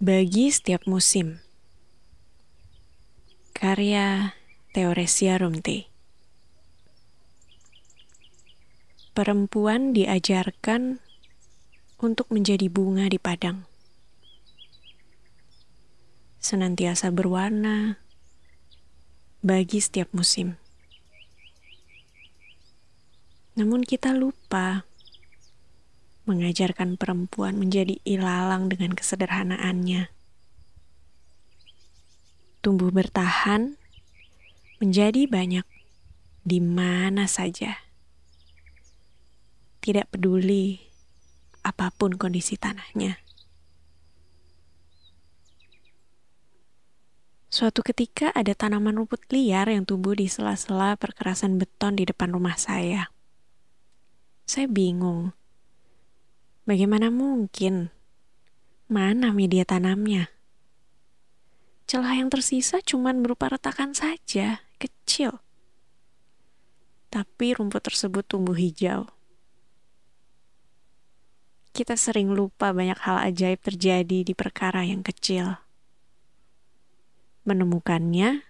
Bagi setiap musim. Karya Teoresia Rumte Perempuan diajarkan untuk menjadi bunga di padang. Senantiasa berwarna bagi setiap musim. Namun kita lupa mengajarkan perempuan menjadi ilalang dengan kesederhanaannya. Tumbuh bertahan menjadi banyak di mana saja. Tidak peduli apa pun kondisi tanahnya. Suatu ketika ada tanaman rumput liar yang tumbuh di sela-sela perkerasan beton di depan rumah saya. Saya bingung Bagaimana mungkin? Mana media tanamnya? Celah yang tersisa cuma berupa retakan saja, kecil. Tapi rumput tersebut tumbuh hijau. Kita sering lupa banyak hal ajaib terjadi di perkara yang kecil. Menemukannya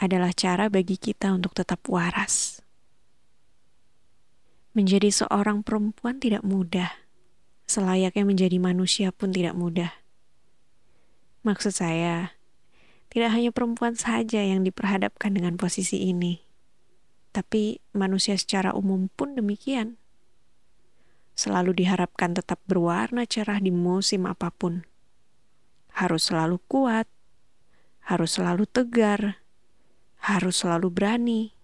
adalah cara bagi kita untuk tetap waras. Menjadi seorang perempuan tidak mudah. Selayaknya menjadi manusia pun tidak mudah. Maksud saya, tidak hanya perempuan saja yang diperhadapkan dengan posisi ini, tapi manusia secara umum pun demikian. Selalu diharapkan tetap berwarna cerah di musim apa pun. Harus selalu kuat, harus selalu tegar, harus selalu berani.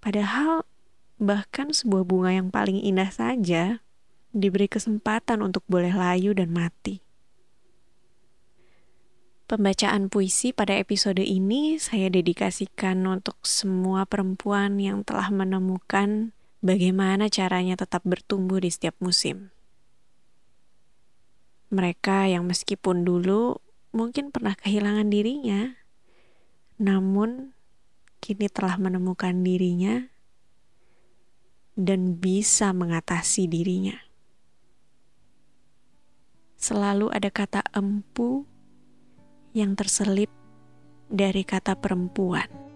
Padahal bahkan sebuah bunga yang paling indah saja diberi kesempatan untuk boleh layu dan mati. Pembacaan puisi pada episode ini saya dedikasikan untuk semua perempuan yang telah menemukan bagaimana caranya tetap bertumbuh di setiap musim. Mereka yang meskipun dulu mungkin pernah kehilangan dirinya, namun kini telah menemukan dirinya dan bisa mengatasi dirinya. Selalu ada kata empu yang terselip dari kata perempuan.